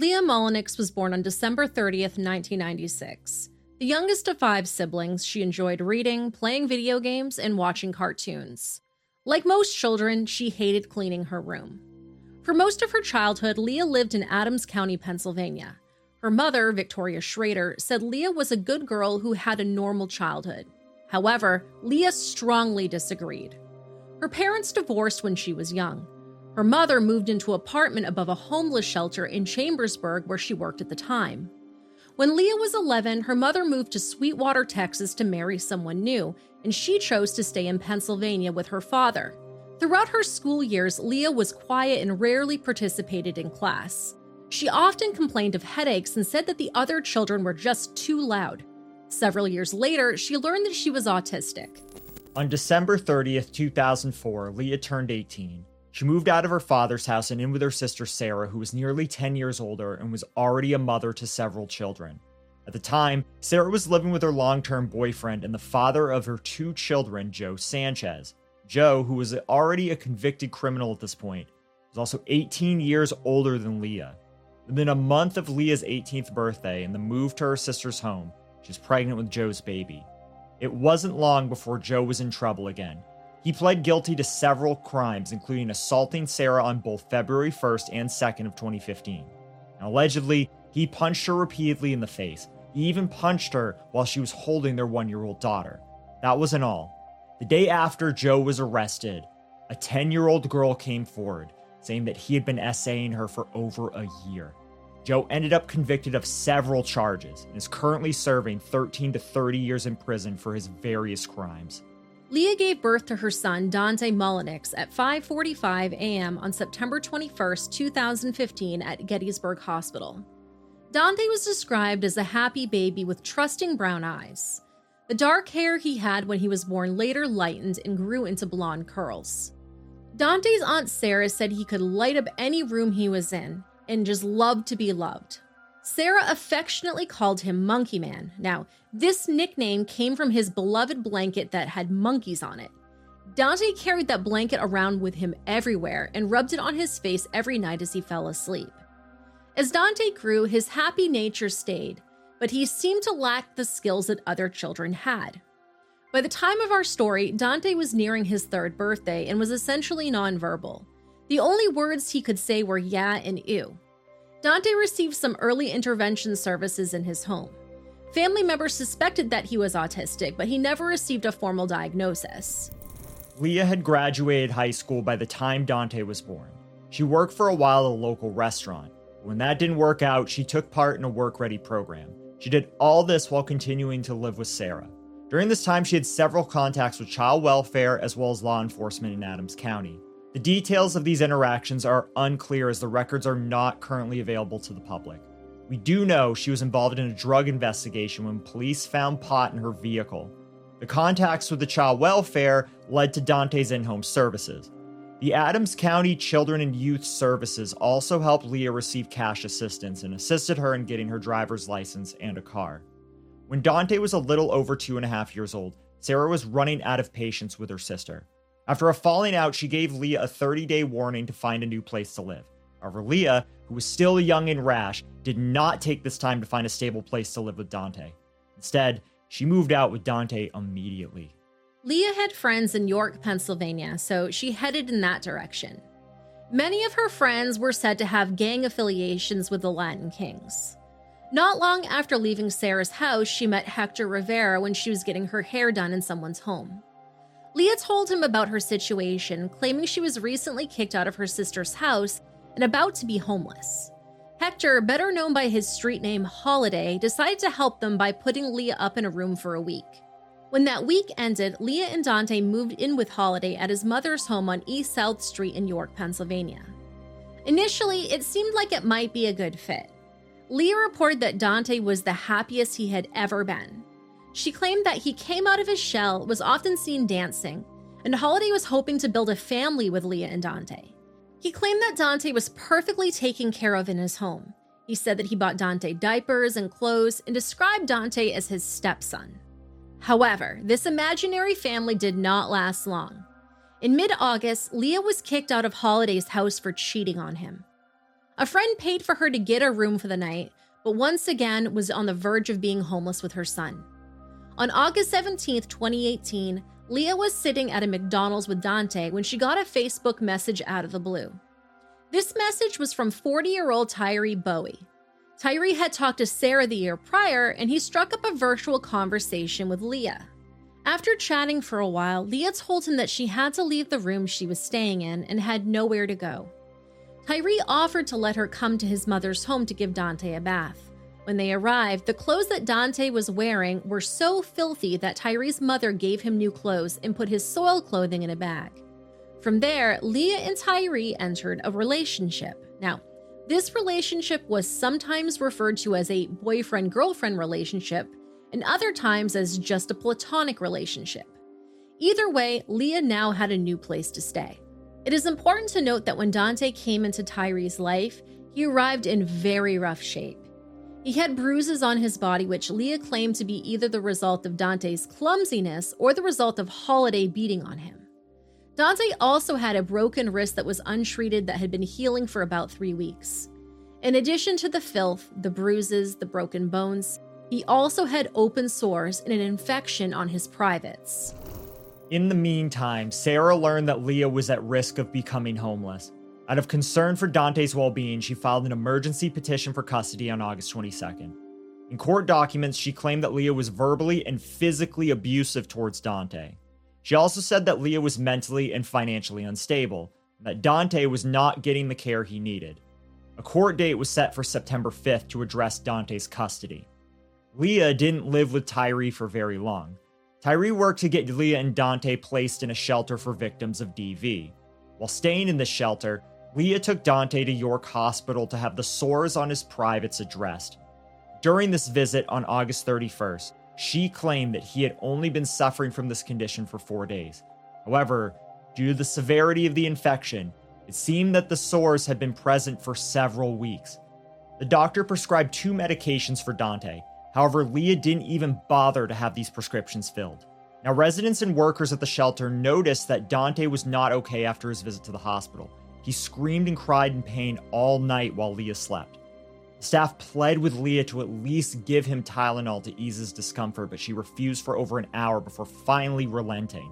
Leah Mullinix was born on December 30th, 1996. The youngest of five siblings, she enjoyed reading, playing video games, and watching cartoons. Like most children, she hated cleaning her room. For most of her childhood, Leah lived in Adams County, Pennsylvania. Her mother, Victoria Schrader, said Leah was a good girl who had a normal childhood. However, Leah strongly disagreed. Her parents divorced when she was young. Her mother moved into an apartment above a homeless shelter in Chambersburg where she worked at the time. When Leah was 11, her mother moved to Sweetwater, Texas to marry someone new, and she chose to stay in Pennsylvania with her father. Throughout her school years, Leah was quiet and rarely participated in class. She often complained of headaches and said that the other children were just too loud. Several years later, she learned that she was autistic. On December 30th, 2004, Leah turned 18. She moved out of her father's house and in with her sister Sarah, who was nearly 10 years older and was already a mother to several children. At the time, Sarah was living with her long term boyfriend and the father of her two children, Joe Sanchez. Joe, who was already a convicted criminal at this point, was also 18 years older than Leah. Within a month of Leah's 18th birthday and the move to her sister's home, she was pregnant with Joe's baby. It wasn't long before Joe was in trouble again. He pled guilty to several crimes, including assaulting Sarah on both February 1st and 2nd of 2015. Now, allegedly, he punched her repeatedly in the face. He even punched her while she was holding their one year old daughter. That wasn't all. The day after Joe was arrested, a 10 year old girl came forward saying that he had been essaying her for over a year. Joe ended up convicted of several charges and is currently serving 13 to 30 years in prison for his various crimes. Leah gave birth to her son Dante Mullinix at 5:45 a.m. on September 21, 2015 at Gettysburg Hospital. Dante was described as a happy baby with trusting brown eyes. The dark hair he had when he was born later lightened and grew into blonde curls. Dante's aunt Sarah said he could light up any room he was in and just loved to be loved. Sarah affectionately called him Monkey Man. Now, this nickname came from his beloved blanket that had monkeys on it. Dante carried that blanket around with him everywhere and rubbed it on his face every night as he fell asleep. As Dante grew, his happy nature stayed, but he seemed to lack the skills that other children had. By the time of our story, Dante was nearing his third birthday and was essentially nonverbal. The only words he could say were yeah and ew. Dante received some early intervention services in his home. Family members suspected that he was autistic, but he never received a formal diagnosis. Leah had graduated high school by the time Dante was born. She worked for a while at a local restaurant. When that didn't work out, she took part in a work ready program. She did all this while continuing to live with Sarah. During this time, she had several contacts with child welfare as well as law enforcement in Adams County. The details of these interactions are unclear as the records are not currently available to the public. We do know she was involved in a drug investigation when police found pot in her vehicle. The contacts with the child welfare led to Dante's in home services. The Adams County Children and Youth Services also helped Leah receive cash assistance and assisted her in getting her driver's license and a car. When Dante was a little over two and a half years old, Sarah was running out of patience with her sister. After a falling out, she gave Leah a 30 day warning to find a new place to live. However, Leah, who was still young and rash, did not take this time to find a stable place to live with Dante. Instead, she moved out with Dante immediately. Leah had friends in York, Pennsylvania, so she headed in that direction. Many of her friends were said to have gang affiliations with the Latin Kings. Not long after leaving Sarah's house, she met Hector Rivera when she was getting her hair done in someone's home. Leah told him about her situation, claiming she was recently kicked out of her sister's house and about to be homeless. Hector, better known by his street name Holiday, decided to help them by putting Leah up in a room for a week. When that week ended, Leah and Dante moved in with Holiday at his mother's home on East South Street in York, Pennsylvania. Initially, it seemed like it might be a good fit. Leah reported that Dante was the happiest he had ever been. She claimed that he came out of his shell, was often seen dancing, and Holiday was hoping to build a family with Leah and Dante. He claimed that Dante was perfectly taken care of in his home. He said that he bought Dante diapers and clothes and described Dante as his stepson. However, this imaginary family did not last long. In mid August, Leah was kicked out of Holiday's house for cheating on him. A friend paid for her to get a room for the night, but once again was on the verge of being homeless with her son. On August 17, 2018, Leah was sitting at a McDonald's with Dante when she got a Facebook message out of the blue. This message was from 40 year old Tyree Bowie. Tyree had talked to Sarah the year prior, and he struck up a virtual conversation with Leah. After chatting for a while, Leah told him that she had to leave the room she was staying in and had nowhere to go. Tyree offered to let her come to his mother's home to give Dante a bath. When they arrived, the clothes that Dante was wearing were so filthy that Tyree's mother gave him new clothes and put his soiled clothing in a bag. From there, Leah and Tyree entered a relationship. Now, this relationship was sometimes referred to as a boyfriend girlfriend relationship, and other times as just a platonic relationship. Either way, Leah now had a new place to stay. It is important to note that when Dante came into Tyree's life, he arrived in very rough shape. He had bruises on his body, which Leah claimed to be either the result of Dante's clumsiness or the result of Holiday beating on him. Dante also had a broken wrist that was untreated that had been healing for about three weeks. In addition to the filth, the bruises, the broken bones, he also had open sores and an infection on his privates. In the meantime, Sarah learned that Leah was at risk of becoming homeless. Out of concern for Dante's well being, she filed an emergency petition for custody on August 22nd. In court documents, she claimed that Leah was verbally and physically abusive towards Dante. She also said that Leah was mentally and financially unstable, and that Dante was not getting the care he needed. A court date was set for September 5th to address Dante's custody. Leah didn't live with Tyree for very long. Tyree worked to get Leah and Dante placed in a shelter for victims of DV. While staying in the shelter, Leah took Dante to York Hospital to have the sores on his privates addressed. During this visit on August 31st, she claimed that he had only been suffering from this condition for four days. However, due to the severity of the infection, it seemed that the sores had been present for several weeks. The doctor prescribed two medications for Dante However, Leah didn't even bother to have these prescriptions filled. Now, residents and workers at the shelter noticed that Dante was not okay after his visit to the hospital. He screamed and cried in pain all night while Leah slept. Staff pled with Leah to at least give him Tylenol to ease his discomfort, but she refused for over an hour before finally relenting.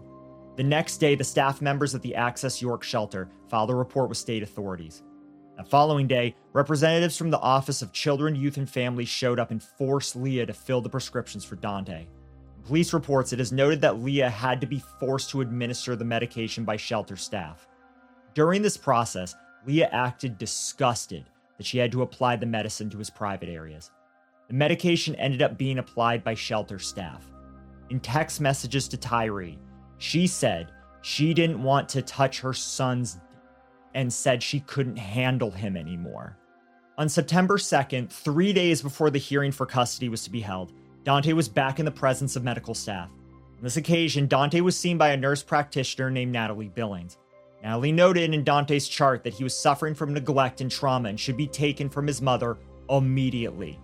The next day, the staff members at the Access York shelter filed a report with state authorities. The following day, representatives from the Office of Children, Youth, and Families showed up and forced Leah to fill the prescriptions for Dante. In police reports, it is noted that Leah had to be forced to administer the medication by shelter staff. During this process, Leah acted disgusted that she had to apply the medicine to his private areas. The medication ended up being applied by shelter staff. In text messages to Tyree, she said she didn't want to touch her son's and said she couldn't handle him anymore. On September 2nd, three days before the hearing for custody was to be held, Dante was back in the presence of medical staff. On this occasion, Dante was seen by a nurse practitioner named Natalie Billings. Natalie noted in Dante's chart that he was suffering from neglect and trauma and should be taken from his mother immediately.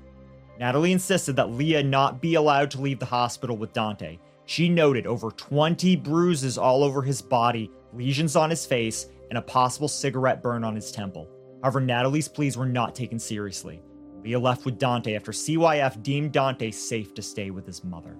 Natalie insisted that Leah not be allowed to leave the hospital with Dante. She noted over 20 bruises all over his body, lesions on his face, and a possible cigarette burn on his temple. However, Natalie's pleas were not taken seriously. Leah left with Dante after CYF deemed Dante safe to stay with his mother.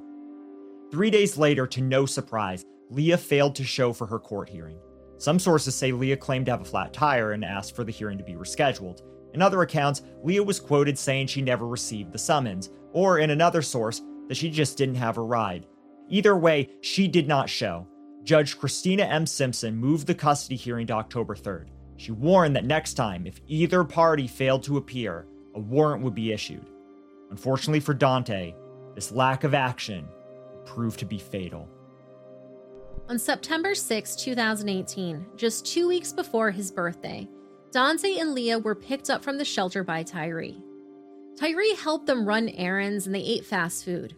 Three days later, to no surprise, Leah failed to show for her court hearing. Some sources say Leah claimed to have a flat tire and asked for the hearing to be rescheduled. In other accounts, Leah was quoted saying she never received the summons, or in another source, that she just didn't have a ride. Either way, she did not show, Judge Christina M. Simpson moved the custody hearing to October 3rd. She warned that next time, if either party failed to appear, a warrant would be issued. Unfortunately for Dante, this lack of action proved to be fatal. On September 6, 2018, just two weeks before his birthday, Dante and Leah were picked up from the shelter by Tyree. Tyree helped them run errands and they ate fast food.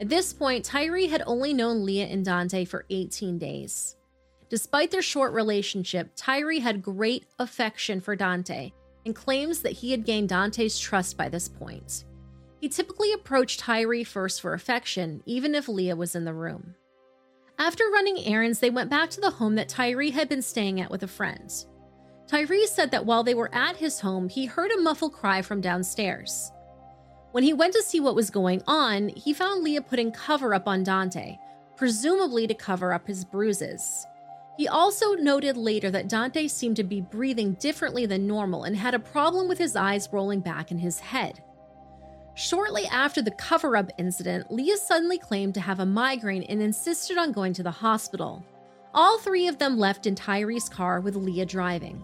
At this point, Tyree had only known Leah and Dante for 18 days. Despite their short relationship, Tyree had great affection for Dante and claims that he had gained Dante's trust by this point. He typically approached Tyree first for affection, even if Leah was in the room. After running errands, they went back to the home that Tyree had been staying at with a friend. Tyree said that while they were at his home, he heard a muffled cry from downstairs. When he went to see what was going on, he found Leah putting cover up on Dante, presumably to cover up his bruises. He also noted later that Dante seemed to be breathing differently than normal and had a problem with his eyes rolling back in his head. Shortly after the cover up incident, Leah suddenly claimed to have a migraine and insisted on going to the hospital. All three of them left in Tyree's car with Leah driving.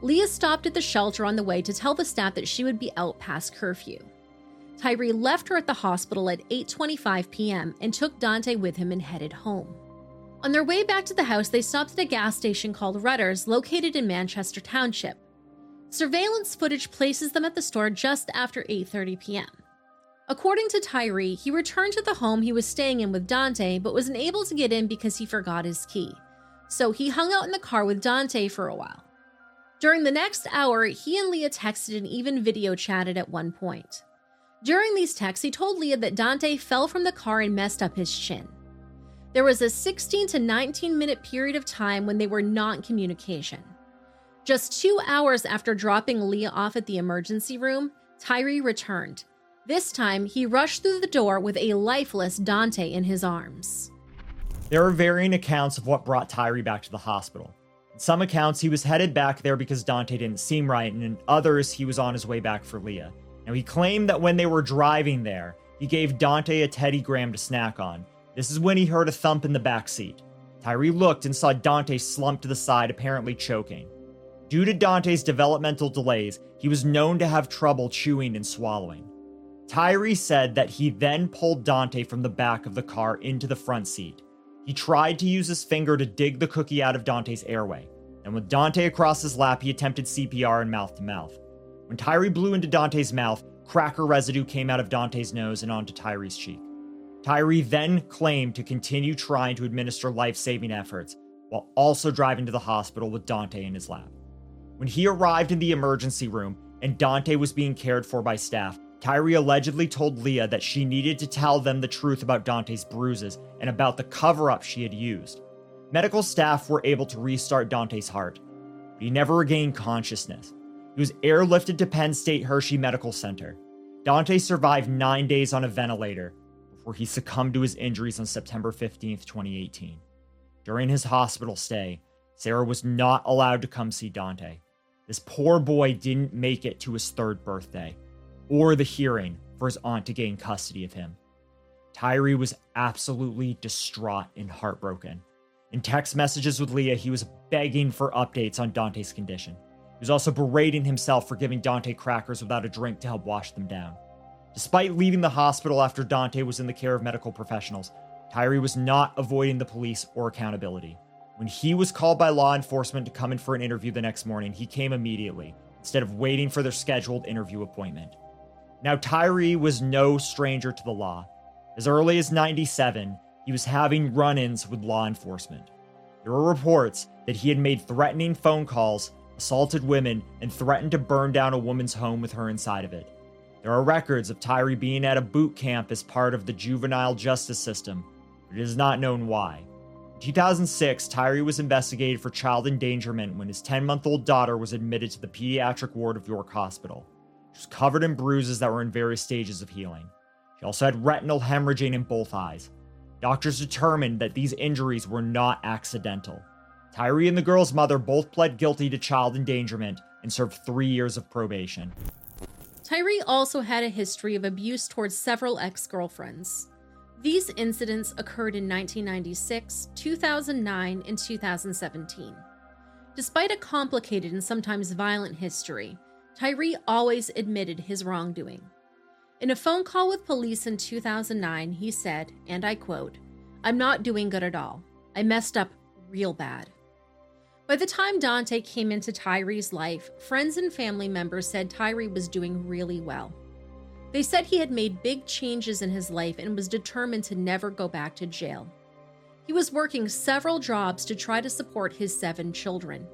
Leah stopped at the shelter on the way to tell the staff that she would be out past curfew. Tyree left her at the hospital at 8:25 p.m. and took Dante with him and headed home. On their way back to the house, they stopped at a gas station called Rutter's located in Manchester Township. Surveillance footage places them at the store just after 8:30 p.m. According to Tyree, he returned to the home he was staying in with Dante but was unable to get in because he forgot his key. So he hung out in the car with Dante for a while. During the next hour, he and Leah texted and even video chatted at one point. During these texts, he told Leah that Dante fell from the car and messed up his chin. There was a 16 to 19 minute period of time when they were not in communication. Just two hours after dropping Leah off at the emergency room, Tyree returned. This time, he rushed through the door with a lifeless Dante in his arms. There are varying accounts of what brought Tyree back to the hospital. In some accounts, he was headed back there because Dante didn't seem right, and in others, he was on his way back for Leah. Now, he claimed that when they were driving there, he gave Dante a Teddy Graham to snack on. This is when he heard a thump in the back seat. Tyree looked and saw Dante slumped to the side, apparently choking. Due to Dante's developmental delays, he was known to have trouble chewing and swallowing. Tyree said that he then pulled Dante from the back of the car into the front seat. He tried to use his finger to dig the cookie out of Dante's airway, and with Dante across his lap, he attempted CPR and mouth to mouth. When Tyree blew into Dante's mouth, cracker residue came out of Dante's nose and onto Tyree's cheek. Tyree then claimed to continue trying to administer life saving efforts while also driving to the hospital with Dante in his lap. When he arrived in the emergency room and Dante was being cared for by staff, Tyree allegedly told Leah that she needed to tell them the truth about Dante's bruises and about the cover up she had used. Medical staff were able to restart Dante's heart, but he never regained consciousness. He was airlifted to Penn State Hershey Medical Center. Dante survived nine days on a ventilator before he succumbed to his injuries on September 15, 2018. During his hospital stay, Sarah was not allowed to come see Dante. This poor boy didn't make it to his third birthday or the hearing for his aunt to gain custody of him. Tyree was absolutely distraught and heartbroken. In text messages with Leah, he was begging for updates on Dante's condition. He was also berating himself for giving Dante crackers without a drink to help wash them down. Despite leaving the hospital after Dante was in the care of medical professionals, Tyree was not avoiding the police or accountability. When he was called by law enforcement to come in for an interview the next morning, he came immediately, instead of waiting for their scheduled interview appointment. Now, Tyree was no stranger to the law. As early as 97, he was having run ins with law enforcement. There were reports that he had made threatening phone calls assaulted women, and threatened to burn down a woman's home with her inside of it. There are records of Tyree being at a boot camp as part of the juvenile justice system, but it is not known why. In 2006, Tyree was investigated for child endangerment when his 10 month old daughter was admitted to the pediatric ward of York Hospital. She was covered in bruises that were in various stages of healing. She also had retinal hemorrhaging in both eyes. Doctors determined that these injuries were not accidental. Tyree and the girl's mother both pled guilty to child endangerment and served three years of probation. Tyree also had a history of abuse towards several ex girlfriends. These incidents occurred in 1996, 2009, and 2017. Despite a complicated and sometimes violent history, Tyree always admitted his wrongdoing. In a phone call with police in 2009, he said, and I quote, I'm not doing good at all. I messed up real bad. By the time Dante came into Tyree's life, friends and family members said Tyree was doing really well. They said he had made big changes in his life and was determined to never go back to jail. He was working several jobs to try to support his seven children.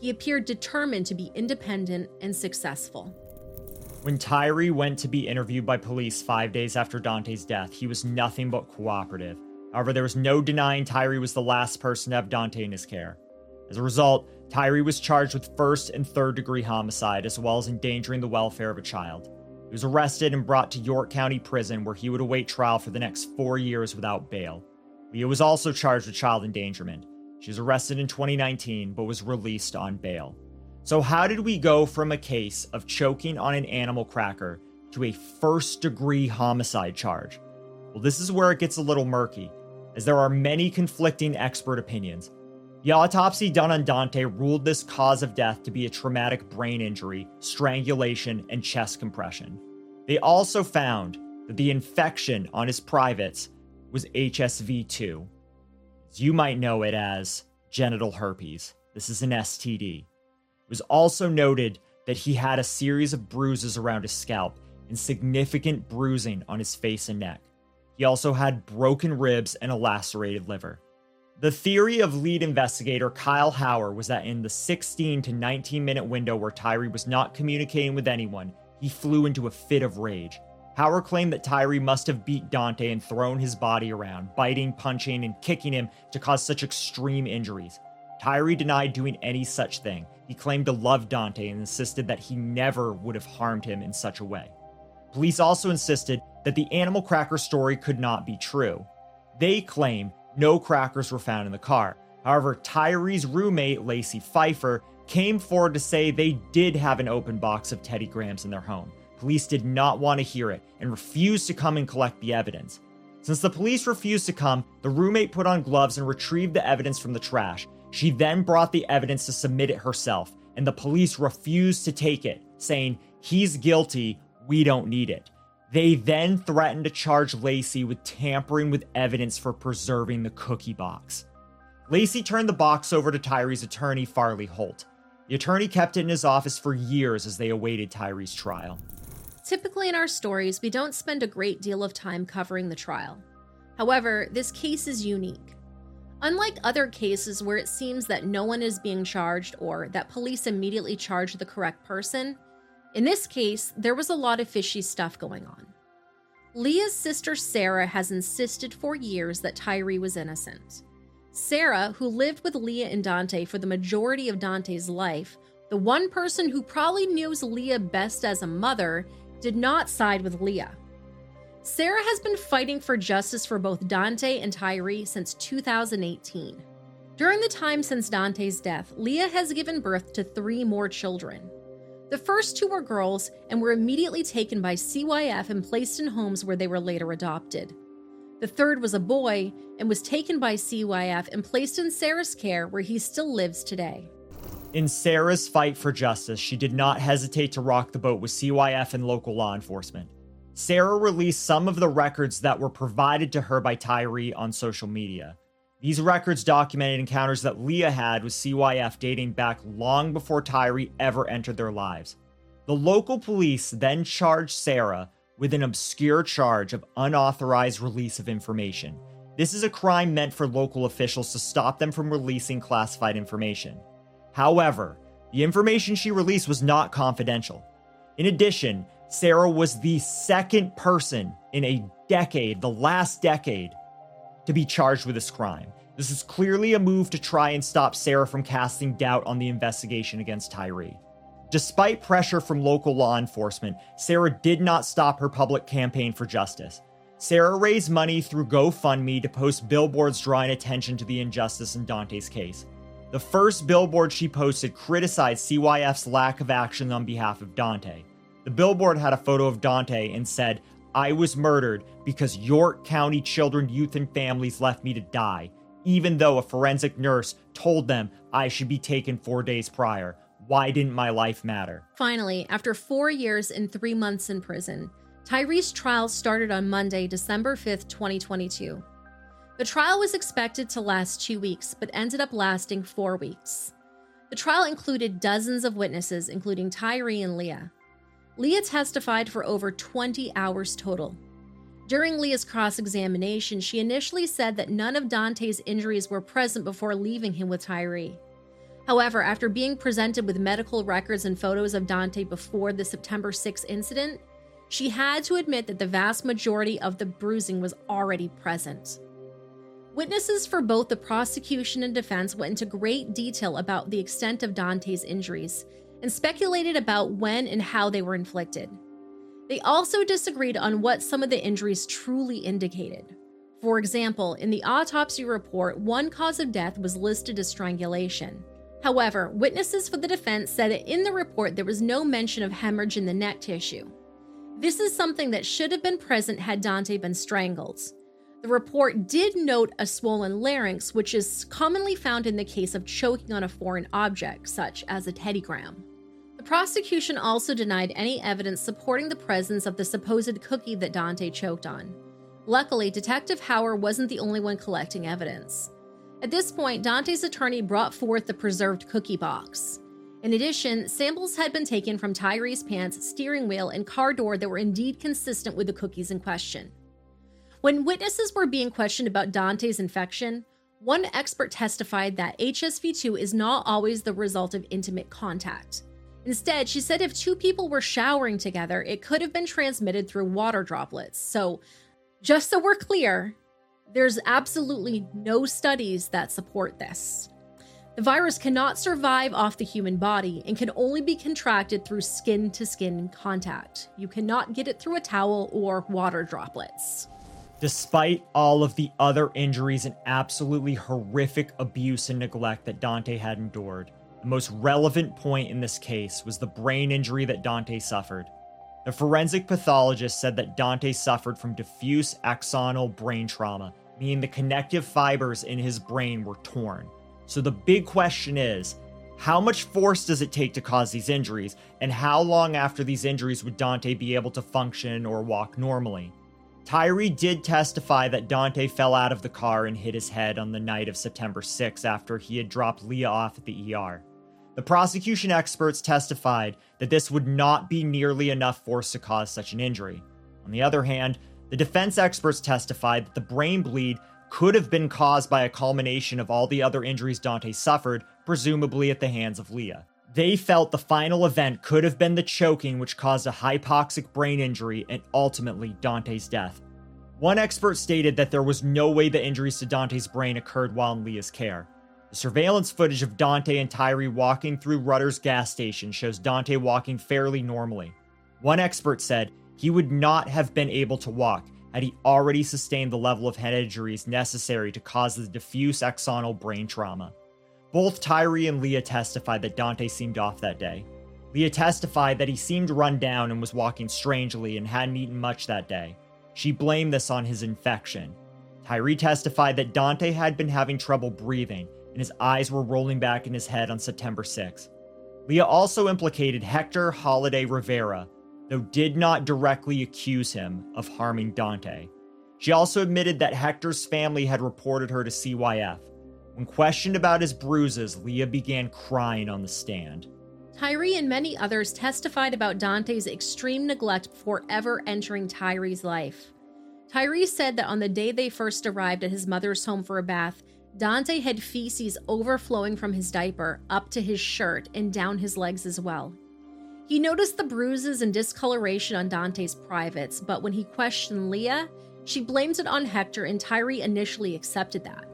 He appeared determined to be independent and successful. When Tyree went to be interviewed by police five days after Dante's death, he was nothing but cooperative. However, there was no denying Tyree was the last person to have Dante in his care. As a result, Tyree was charged with first and third degree homicide, as well as endangering the welfare of a child. He was arrested and brought to York County Prison, where he would await trial for the next four years without bail. Leah was also charged with child endangerment. She was arrested in 2019, but was released on bail. So, how did we go from a case of choking on an animal cracker to a first degree homicide charge? Well, this is where it gets a little murky, as there are many conflicting expert opinions. The autopsy done on Dante ruled this cause of death to be a traumatic brain injury, strangulation, and chest compression. They also found that the infection on his privates was HSV 2. As you might know it as genital herpes. This is an STD. It was also noted that he had a series of bruises around his scalp and significant bruising on his face and neck. He also had broken ribs and a lacerated liver. The theory of lead investigator Kyle Hauer was that in the 16 to 19 minute window where Tyree was not communicating with anyone, he flew into a fit of rage. Hauer claimed that Tyree must have beat Dante and thrown his body around, biting, punching, and kicking him to cause such extreme injuries. Tyree denied doing any such thing. He claimed to love Dante and insisted that he never would have harmed him in such a way. Police also insisted that the animal cracker story could not be true. They claim no crackers were found in the car. However, Tyree's roommate, Lacey Pfeiffer, came forward to say they did have an open box of Teddy Grahams in their home. Police did not want to hear it and refused to come and collect the evidence. Since the police refused to come, the roommate put on gloves and retrieved the evidence from the trash. She then brought the evidence to submit it herself, and the police refused to take it, saying, He's guilty, we don't need it. They then threatened to charge Lacey with tampering with evidence for preserving the cookie box. Lacey turned the box over to Tyree's attorney, Farley Holt. The attorney kept it in his office for years as they awaited Tyree's trial. Typically, in our stories, we don't spend a great deal of time covering the trial. However, this case is unique. Unlike other cases where it seems that no one is being charged or that police immediately charge the correct person, in this case, there was a lot of fishy stuff going on. Leah's sister Sarah has insisted for years that Tyree was innocent. Sarah, who lived with Leah and Dante for the majority of Dante's life, the one person who probably knows Leah best as a mother, did not side with Leah. Sarah has been fighting for justice for both Dante and Tyree since 2018. During the time since Dante's death, Leah has given birth to three more children. The first two were girls and were immediately taken by CYF and placed in homes where they were later adopted. The third was a boy and was taken by CYF and placed in Sarah's care, where he still lives today. In Sarah's fight for justice, she did not hesitate to rock the boat with CYF and local law enforcement. Sarah released some of the records that were provided to her by Tyree on social media. These records documented encounters that Leah had with CYF dating back long before Tyree ever entered their lives. The local police then charged Sarah with an obscure charge of unauthorized release of information. This is a crime meant for local officials to stop them from releasing classified information. However, the information she released was not confidential. In addition, Sarah was the second person in a decade, the last decade, to be charged with this crime. This is clearly a move to try and stop Sarah from casting doubt on the investigation against Tyree. Despite pressure from local law enforcement, Sarah did not stop her public campaign for justice. Sarah raised money through GoFundMe to post billboards drawing attention to the injustice in Dante's case. The first billboard she posted criticized CYF's lack of action on behalf of Dante. The billboard had a photo of Dante and said, I was murdered because York County Children, Youth, and Families left me to die, even though a forensic nurse told them I should be taken four days prior. Why didn't my life matter? Finally, after four years and three months in prison, Tyree's trial started on Monday, December 5th, 2022. The trial was expected to last two weeks, but ended up lasting four weeks. The trial included dozens of witnesses, including Tyree and Leah. Leah testified for over 20 hours total. During Leah's cross examination, she initially said that none of Dante's injuries were present before leaving him with Tyree. However, after being presented with medical records and photos of Dante before the September 6 incident, she had to admit that the vast majority of the bruising was already present. Witnesses for both the prosecution and defense went into great detail about the extent of Dante's injuries and speculated about when and how they were inflicted. They also disagreed on what some of the injuries truly indicated. For example, in the autopsy report, one cause of death was listed as strangulation. However, witnesses for the defense said that in the report there was no mention of hemorrhage in the neck tissue. This is something that should have been present had Dante been strangled. The report did note a swollen larynx, which is commonly found in the case of choking on a foreign object, such as a Teddy Graham. The prosecution also denied any evidence supporting the presence of the supposed cookie that Dante choked on. Luckily, Detective Hauer wasn't the only one collecting evidence. At this point, Dante's attorney brought forth the preserved cookie box. In addition, samples had been taken from Tyree's pants, steering wheel, and car door that were indeed consistent with the cookies in question. When witnesses were being questioned about Dante's infection, one expert testified that HSV2 is not always the result of intimate contact. Instead, she said if two people were showering together, it could have been transmitted through water droplets. So, just so we're clear, there's absolutely no studies that support this. The virus cannot survive off the human body and can only be contracted through skin to skin contact. You cannot get it through a towel or water droplets. Despite all of the other injuries and absolutely horrific abuse and neglect that Dante had endured, the most relevant point in this case was the brain injury that Dante suffered. The forensic pathologist said that Dante suffered from diffuse axonal brain trauma, meaning the connective fibers in his brain were torn. So the big question is how much force does it take to cause these injuries, and how long after these injuries would Dante be able to function or walk normally? Tyree did testify that Dante fell out of the car and hit his head on the night of September 6 after he had dropped Leah off at the ER. The prosecution experts testified that this would not be nearly enough force to cause such an injury. On the other hand, the defense experts testified that the brain bleed could have been caused by a culmination of all the other injuries Dante suffered, presumably at the hands of Leah. They felt the final event could have been the choking which caused a hypoxic brain injury and ultimately Dante's death. One expert stated that there was no way the injuries to Dante's brain occurred while in Leah's care. The surveillance footage of Dante and Tyree walking through Rutter's gas station shows Dante walking fairly normally. One expert said he would not have been able to walk had he already sustained the level of head injuries necessary to cause the diffuse axonal brain trauma. Both Tyree and Leah testified that Dante seemed off that day. Leah testified that he seemed run down and was walking strangely and hadn't eaten much that day. She blamed this on his infection. Tyree testified that Dante had been having trouble breathing and his eyes were rolling back in his head on September 6. Leah also implicated Hector Holiday Rivera, though did not directly accuse him of harming Dante. She also admitted that Hector's family had reported her to CYF. When questioned about his bruises, Leah began crying on the stand. Tyree and many others testified about Dante's extreme neglect before ever entering Tyree's life. Tyree said that on the day they first arrived at his mother's home for a bath, Dante had feces overflowing from his diaper up to his shirt and down his legs as well. He noticed the bruises and discoloration on Dante's privates, but when he questioned Leah, she blamed it on Hector and Tyree initially accepted that.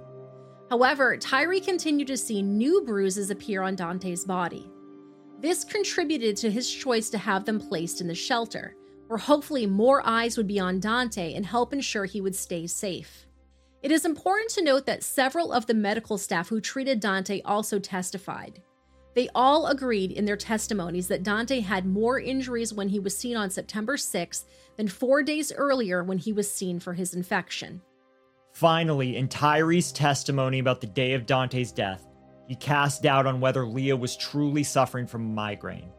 However, Tyree continued to see new bruises appear on Dante's body. This contributed to his choice to have them placed in the shelter, where hopefully more eyes would be on Dante and help ensure he would stay safe. It is important to note that several of the medical staff who treated Dante also testified. They all agreed in their testimonies that Dante had more injuries when he was seen on September 6th than four days earlier when he was seen for his infection. Finally, in Tyree's testimony about the day of Dante's death, he cast doubt on whether Leah was truly suffering from a migraine.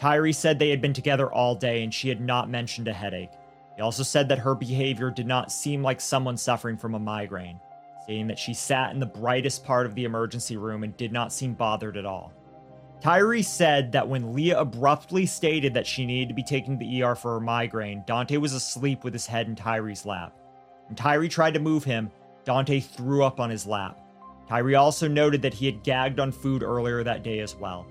Tyree said they had been together all day and she had not mentioned a headache. He also said that her behavior did not seem like someone suffering from a migraine, saying that she sat in the brightest part of the emergency room and did not seem bothered at all. Tyree said that when Leah abruptly stated that she needed to be taken to the ER for her migraine, Dante was asleep with his head in Tyree's lap. When Tyree tried to move him, Dante threw up on his lap. Tyree also noted that he had gagged on food earlier that day as well.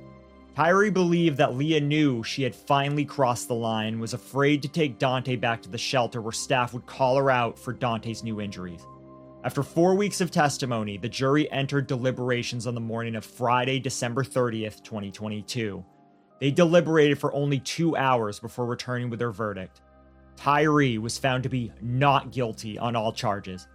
Tyree believed that Leah knew she had finally crossed the line was afraid to take Dante back to the shelter where staff would call her out for Dante's new injuries. After four weeks of testimony, the jury entered deliberations on the morning of Friday, December 30th, 2022. They deliberated for only two hours before returning with their verdict. Tyree was found to be not guilty on all charges.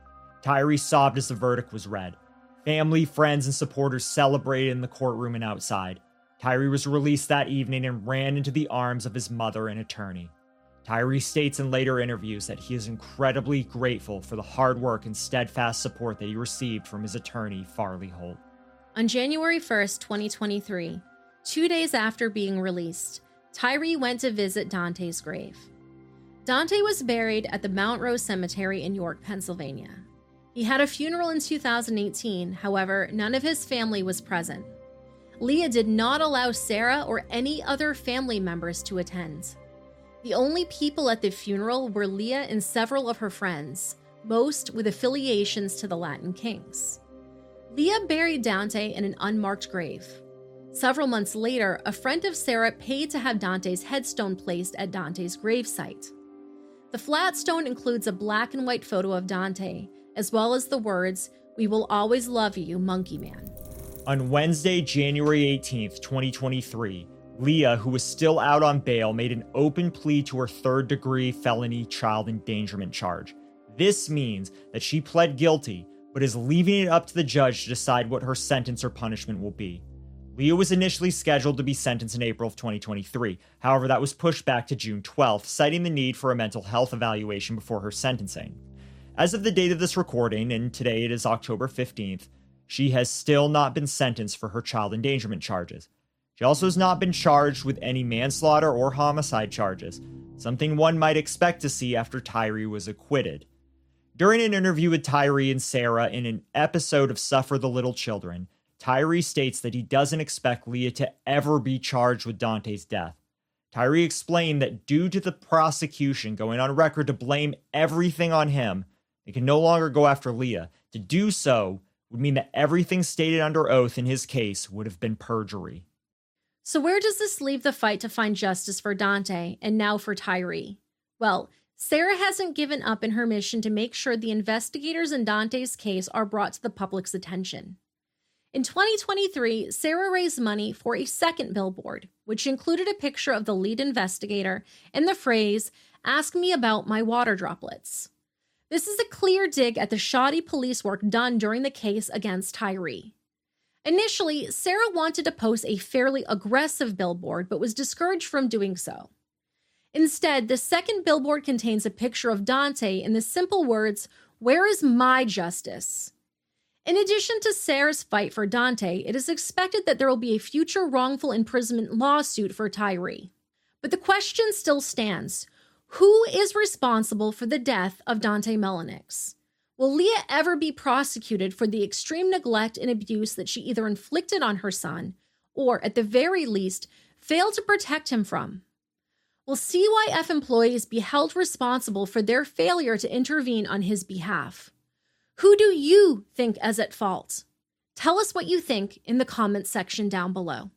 Tyree sobbed as the verdict was read. Family, friends, and supporters celebrated in the courtroom and outside. Tyree was released that evening and ran into the arms of his mother and attorney. Tyree states in later interviews that he is incredibly grateful for the hard work and steadfast support that he received from his attorney, Farley Holt. On January 1st, 2023, two days after being released, Tyree went to visit Dante's grave. Dante was buried at the Mount Rose Cemetery in York, Pennsylvania. He had a funeral in 2018, however, none of his family was present. Leah did not allow Sarah or any other family members to attend. The only people at the funeral were Leah and several of her friends, most with affiliations to the Latin kings. Leah buried Dante in an unmarked grave. Several months later, a friend of Sarah paid to have Dante's headstone placed at Dante's gravesite. The flat stone includes a black and white photo of Dante, as well as the words, We will always love you, Monkey Man. On Wednesday, January 18th, 2023, Leah, who was still out on bail, made an open plea to her third degree felony child endangerment charge. This means that she pled guilty, but is leaving it up to the judge to decide what her sentence or punishment will be. Leah was initially scheduled to be sentenced in April of 2023. However, that was pushed back to June 12th, citing the need for a mental health evaluation before her sentencing. As of the date of this recording, and today it is October 15th, she has still not been sentenced for her child endangerment charges. She also has not been charged with any manslaughter or homicide charges, something one might expect to see after Tyree was acquitted. During an interview with Tyree and Sarah in an episode of Suffer the Little Children, Tyree states that he doesn't expect Leah to ever be charged with Dante's death. Tyree explained that due to the prosecution going on record to blame everything on him, they can no longer go after Leah. To do so would mean that everything stated under oath in his case would have been perjury. So, where does this leave the fight to find justice for Dante and now for Tyree? Well, Sarah hasn't given up in her mission to make sure the investigators in Dante's case are brought to the public's attention. In 2023, Sarah raised money for a second billboard, which included a picture of the lead investigator and the phrase, Ask me about my water droplets. This is a clear dig at the shoddy police work done during the case against Tyree. Initially, Sarah wanted to post a fairly aggressive billboard, but was discouraged from doing so. Instead, the second billboard contains a picture of Dante in the simple words, Where is my justice? In addition to Sarah's fight for Dante, it is expected that there will be a future wrongful imprisonment lawsuit for Tyree. But the question still stands who is responsible for the death of Dante Mullinix? Will Leah ever be prosecuted for the extreme neglect and abuse that she either inflicted on her son or, at the very least, failed to protect him from? Will CYF employees be held responsible for their failure to intervene on his behalf? Who do you think is at fault? Tell us what you think in the comments section down below.